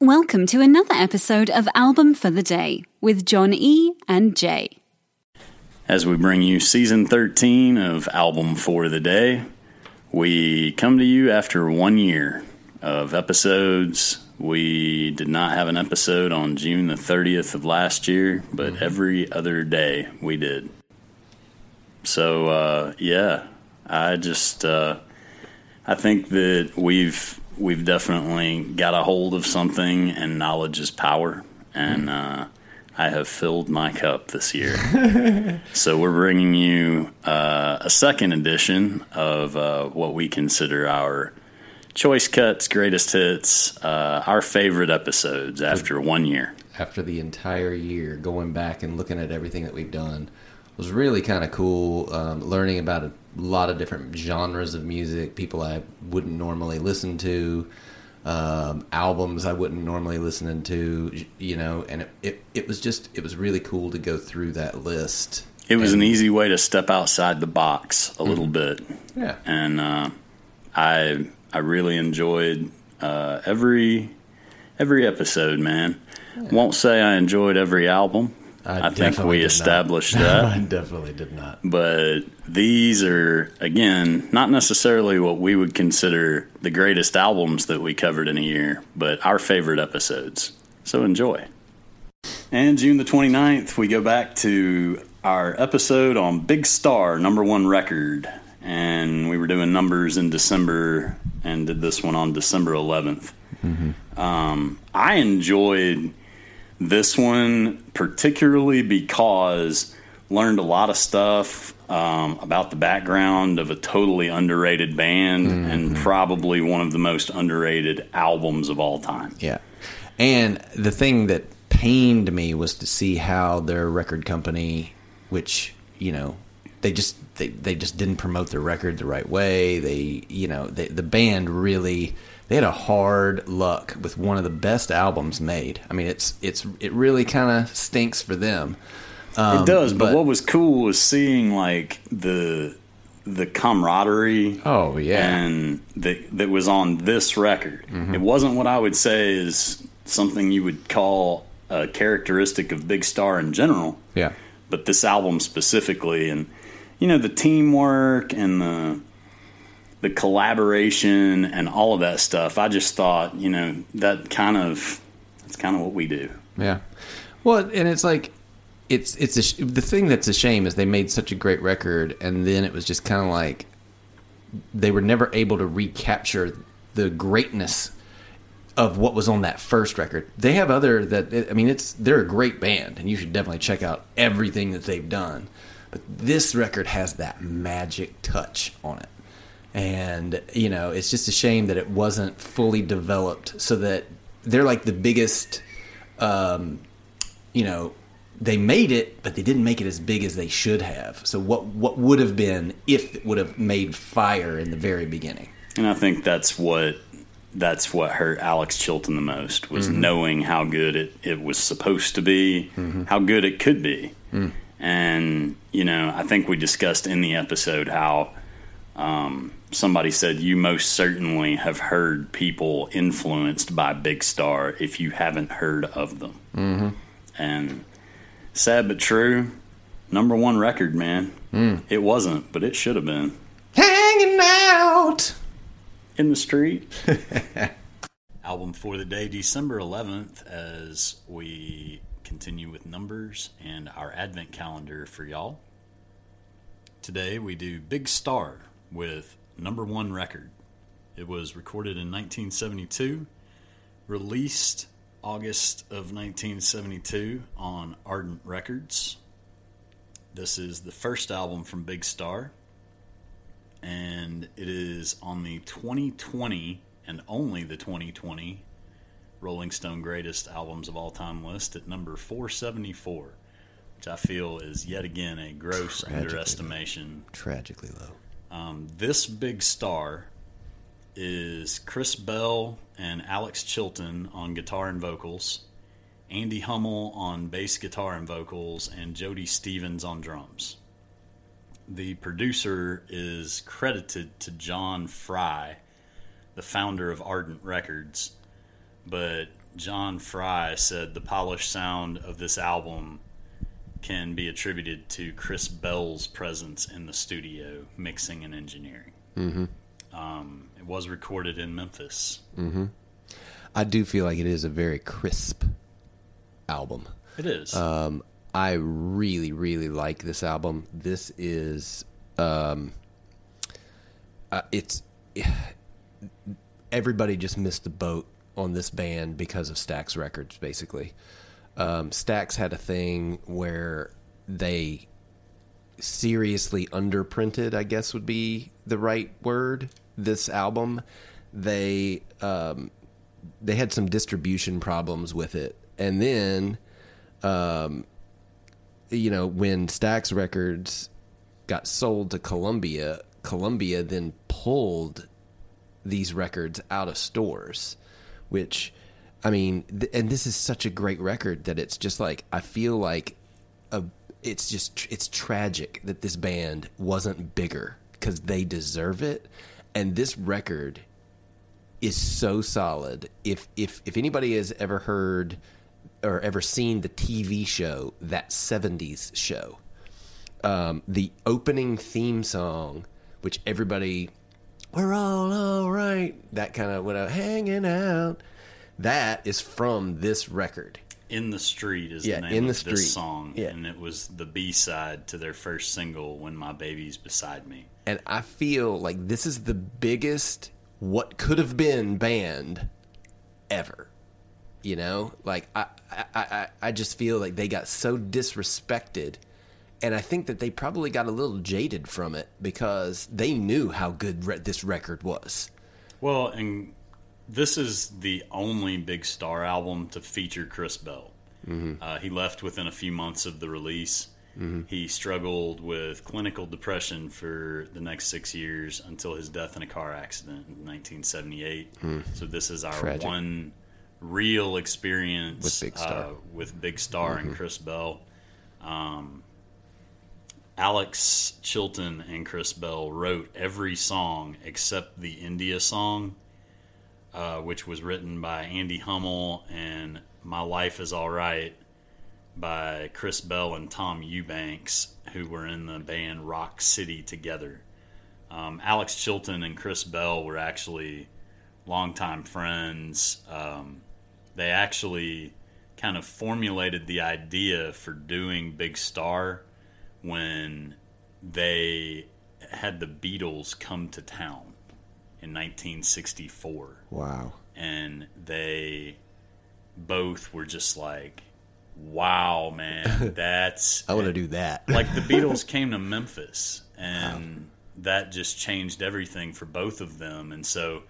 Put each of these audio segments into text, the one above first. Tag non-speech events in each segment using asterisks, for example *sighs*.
Welcome to another episode of Album for the Day with John E. and Jay. As we bring you season 13 of Album for the Day, we come to you after one year of episodes. We did not have an episode on June the 30th of last year, but every other day we did. So, uh, yeah, I just, uh, I think that we've we've definitely got a hold of something, and knowledge is power. And uh, I have filled my cup this year. *laughs* so we're bringing you uh, a second edition of uh, what we consider our choice cuts, greatest hits, uh, our favorite episodes after one year. after the entire year, going back and looking at everything that we've done was really kind of cool. Um, learning about a lot of different genres of music, people I wouldn't normally listen to, um, albums I wouldn't normally listen to, you know, and it, it, it was just, it was really cool to go through that list. It was And- an easy way to step outside the box a little bit. Yeah. and uh, I I really enjoyed uh, every every episode. Man, won't say I enjoyed every album. I, think we established not. established *laughs* I definitely did not. but these are again not necessarily what we would consider the greatest albums that we covered in a year, but our favorite episodes. So enjoy. And June the 29th, we go back to our episode on Big Star, number one record. And we were doing numbers in December and did this one on December 11th. Um, I enjoyed this one particularly because learned a lot of stuff um, about the background of a totally underrated band and probably one of the most underrated albums of all time. Yeah. And the thing that pained me was to see how their record company, which, you know, they just they, they just didn't promote their record the right way. They you know, they, the band really they had a hard luck with one of the best albums made. I mean, it's it's it really kind of stinks for them. Um, it does, but, but- what was cool was seeing like the the camaraderie. Oh, yeah. and that that was on this record. It wasn't what I would say is something you would call a characteristic of Big Star in general. Yeah. but this album specifically and you know the teamwork and the the collaboration and all of that stuff i just thought you know that kind of that's kind of what we do Yeah. Well, and it's like it's it's sh- the thing that's a shame is they made such a great record and then it was just kind of like they were never able to recapture the greatness of what was on that first record. They have other that I mean it's they're a great band and you should definitely check out everything that they've done. But this record has that magic touch on it. And you know, it's just a shame that it wasn't fully developed so that they're like the biggest um, you know, they made it, but they didn't make it as big as they should have. So what what would have been if it would have made fire in the very beginning? and i think that's what that's what hurt alex chilton the most was knowing how good it, it was supposed to be how good it could be and you know i think we discussed in the episode how um, somebody said you most certainly have heard people influenced by Big Star if you haven't heard of them. Mm-hmm. And sad but true, number one record, man. It wasn't, but it should have been Hanging out. in the street. *laughs* Album for the day, December 11th, as we continue with numbers and our advent calendar for y'all. Today we do Big Star with number one record. It was recorded in 1972, released August of 1972 on Ardent Records. This is the first album from Big Star, and it is on the 2020 and only the 2020 Rolling Stone greatest albums of all time list at number 474, which I feel is yet again a gross Tragically underestimation. Tragically low. Um, this big star is Chris Bell and Alex Chilton on guitar and vocals, Andy Hummel on bass guitar and vocals, and Jody Stephens on drums. The producer is credited to John Fry, the founder of Ardent Records, but John Fry said the polished sound of this album can be attributed to Chris Bell's presence in the studio, mixing and engineering. Mm-hmm. Um, it was recorded in Memphis. I do feel like it is a very crisp album. It is. Um, I really, really like this album. This is, um, uh, it's *sighs* everybody just missed the boat on this band because of Stax Records. Basically, um, Stax had a thing where they seriously underprinted. I guess would be the right word. This album, they um, they had some distribution problems with it, and then um, you know, when Stax Records got sold to Columbia, Columbia then pulled these records out of stores, which, I mean, th- and this is such a great record that it's just like, I feel like a, it's just, it's tragic that this band wasn't bigger because they deserve it. And this record is so solid. If if if anybody has ever heard or ever seen the TV show that '70s show, um, the opening theme song, which everybody, we're all all right, that kind of went out hanging out. That is from this record. in the Street is Yeah, the name In the of Street. this song, Yeah. and it was the B side to their first single, "When My Baby's Beside Me." and I feel like this is the biggest what could have been band ever. You know, like I, I, I, I just feel like they got so disrespected, and I think that they probably got a little jaded from it because they knew how good re- this record was. Well, and this is the only Big Star album to feature Chris Bell. Uh, he left within a few months of the release. He struggled with clinical depression for the next six years until his death in a car accident in 1978. So this is our Tragic. one real experience With Big Star. uh, with Big Star and Chris Bell. Um, Alex Chilton and Chris Bell wrote every song except the India song, uh, which was written by Andy Hummel and My Life is Alright by Chris Bell and Tom Eubanks, who were in the band Rock City together. Um, Alex Chilton and Chris Bell were actually longtime friends. Um, they actually kind of formulated the idea for doing Big Star when they had the Beatles come to town in 1964 Wow. and they both were just like wow man *laughs* that's I want to do that. *laughs* like the Beatles came to Memphis, and that just changed everything for both of them. And so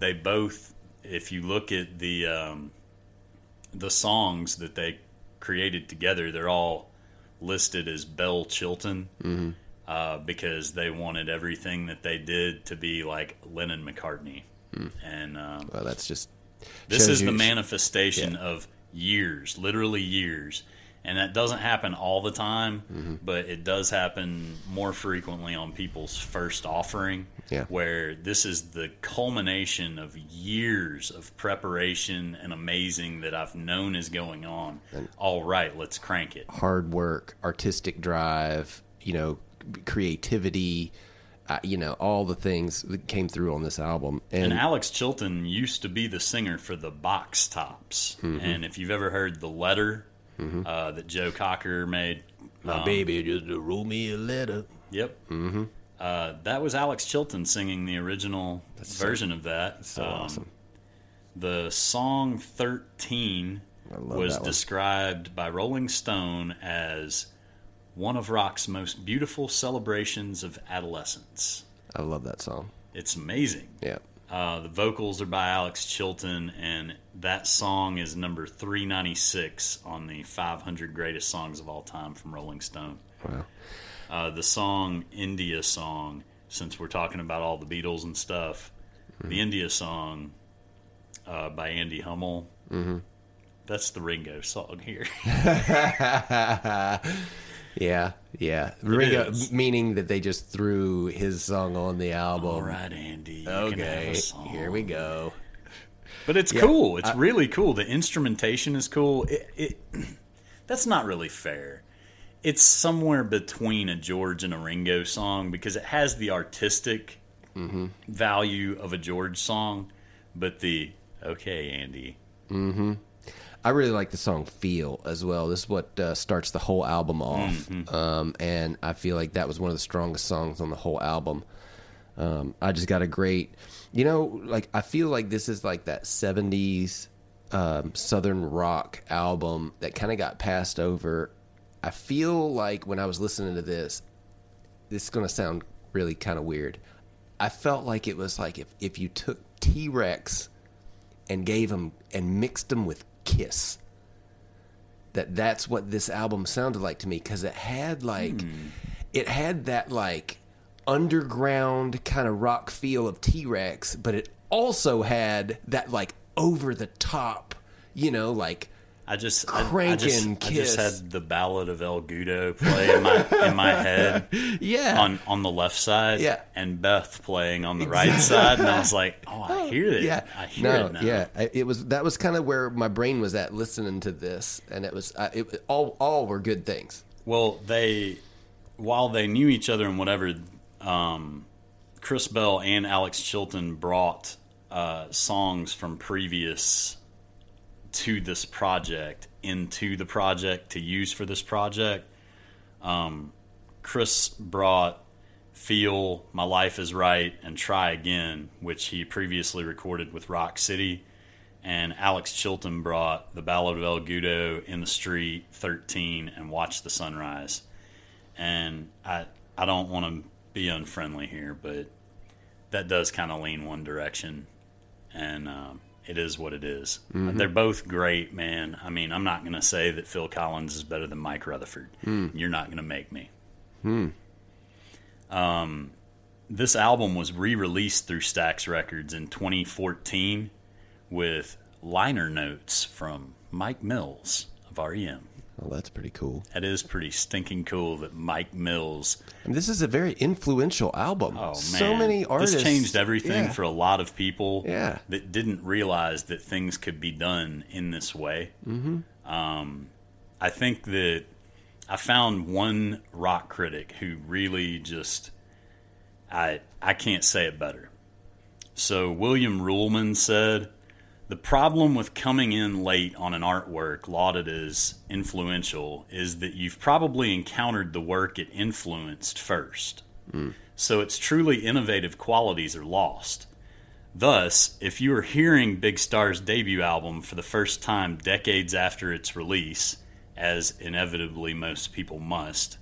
they both, if you look at the um, the songs that they created together, they're all listed as Bell Chilton uh, because they wanted everything that they did to be like Lennon McCartney. And um, well, that's just this is the manifestation Yeah. of years, literally years. And that doesn't happen all the time, Mm-hmm. but it does happen more frequently on people's first offering. Yeah. Where this is the culmination of years of preparation and amazing that I've known is going on. All right, let's crank it. hard work, artistic drive, you know, creativity, uh, you know, all the things that came through on this album. And, And Alex Chilton used to be the singer for the Box Tops. Mm-hmm. And if you've ever heard The Letter uh, that Joe Cocker made, my baby just wrote me a letter. Yep. Mm-hmm. Uh, that was Alex Chilton singing the original so- version of that. So Um, awesome. The song 13 was described by Rolling Stone as one of rock's most beautiful celebrations of adolescence. I love that song. It's amazing. Yeah. Uh, the vocals are by Alex Chilton, and that song is number 396 on the 500 greatest songs of all time from Rolling Stone. Wow. Uh, the song India Song, since we're talking about all the Beatles and stuff, the India Song uh, by Andy Hummel. Mm-hmm. That's the Ringo song here. *laughs* *laughs* Yeah, yeah. Ringo, meaning that they just threw his song on the album. all right, Andy. you can have Okay, here we go. But it's cool. It's really cool. The instrumentation is cool. It, it *clears throat* that's not really fair. It's somewhere between a George and a Ringo song because it has the artistic mm-hmm. value of a George song, but the okay, Andy. Mm-hmm. I really like the song "Feel" as well. This is what uh, starts the whole album off, um, and I feel like that was one of the strongest songs on the whole album. Um, I just got a great, you know, like I feel like this is like that '70s um, southern rock album that kind of got passed over. I feel like when I was listening to this, this is going to sound really kind of weird. I felt like it was like if, if you took T Rex and gave them and mixed them with Kiss. That that's what this album sounded like to me because it had like hmm. it had that like underground kind of rock feel of T Rex, but it also had that like over the top, you know, like I just I, I just, Crankin' I just had the Ballad of El Goodo play in my in my *laughs* head yeah, on on the left side, Yeah. and Beth playing on the right side, and I was like, oh, I hear it. yeah, I hear no, it now. yeah. I- It was that was kind of where my brain was at listening to this, and it was uh, it all all were good things. Well, they while they knew each other and whatever, um, Chris Bell and Alex Chilton brought uh, songs from previous to this project into the project to use for this project. Um, Chris brought "Feel," "My Life Is Right," and "Try Again," which he previously recorded with Rock City and Alex Chilton brought the Ballad of El Goodo, In the Street, 13, and Watch the Sunrise. And I I don't want to be unfriendly here, but that does kind of lean one direction, and um, it is what it is. Mm-hmm. They're both great, man. I mean, I'm not going to say that Phil Collins is better than Mike Rutherford. Mm. You're not going to make me. Hmm. Um, this album was re-released through Stax Records in 2014 with liner notes from Mike Mills of REM. Well, that's pretty cool. That is pretty stinking cool that Mike Mills. And this is a very influential album. Oh man, so many artists. This changed everything Yeah. for a lot of people. Yeah. that didn't realize that things could be done in this way. Mm-hmm. Um, I think that I found one rock critic who really just I I can't say it better. So William Ruhlmann said, "The problem with coming in late on an artwork lauded as influential is that you've probably encountered the work it influenced first. Hmm. So its truly innovative qualities are lost. Thus, if you are hearing Big Star's debut album for the first time decades after its release, as inevitably most people must,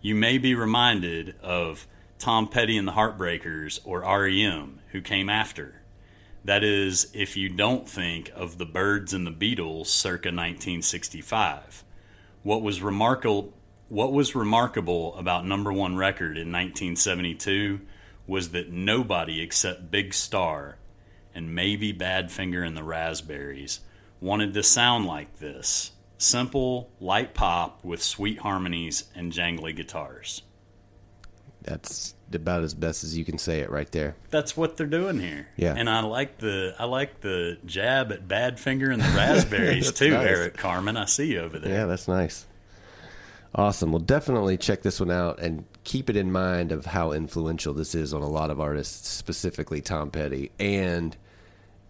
you may be reminded of Tom Petty and the Heartbreakers or REM, who came after. That is, if you don't think of the Byrds and the Beatles circa 1965. What was remarkable what was remarkable about number 1 record in 1972 was that nobody except Big Star and maybe Badfinger and the Raspberries wanted to sound like this. Simple, light pop with sweet harmonies and jangly guitars. That's about as best as you can say it right there. That's what they're doing here. Yeah. And I like the I like the jab at Badfinger and the Raspberries *laughs* too, nice. Eric Carmen. I see you over there. Yeah, that's nice. Awesome. Well, definitely check this one out and keep it in mind of how influential this is on a lot of artists, specifically Tom Petty. And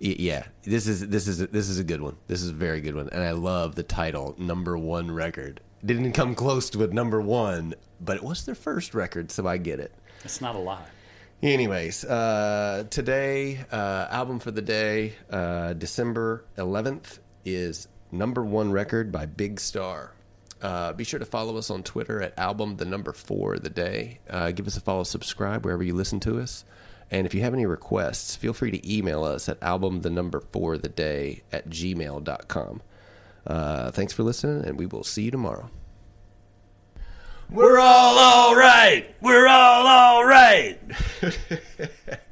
yeah, this is this is this is a good one. This is a very good one, and I love the title "Number One Record." Didn't come close to a number one, but it was their first record, so I get it. It's not a lie. Anyways, uh, today, uh, album for the day, uh, December 11th, is number one record by Big Star. Uh, be sure to follow us on Twitter at album the number four of the day. Uh, give us a follow, subscribe wherever you listen to us. And if you have any requests, feel free to email us at album the number for the day at gmail.com. Uh, thanks for listening, and we will see you tomorrow. We're all all right. We're all all right. *laughs*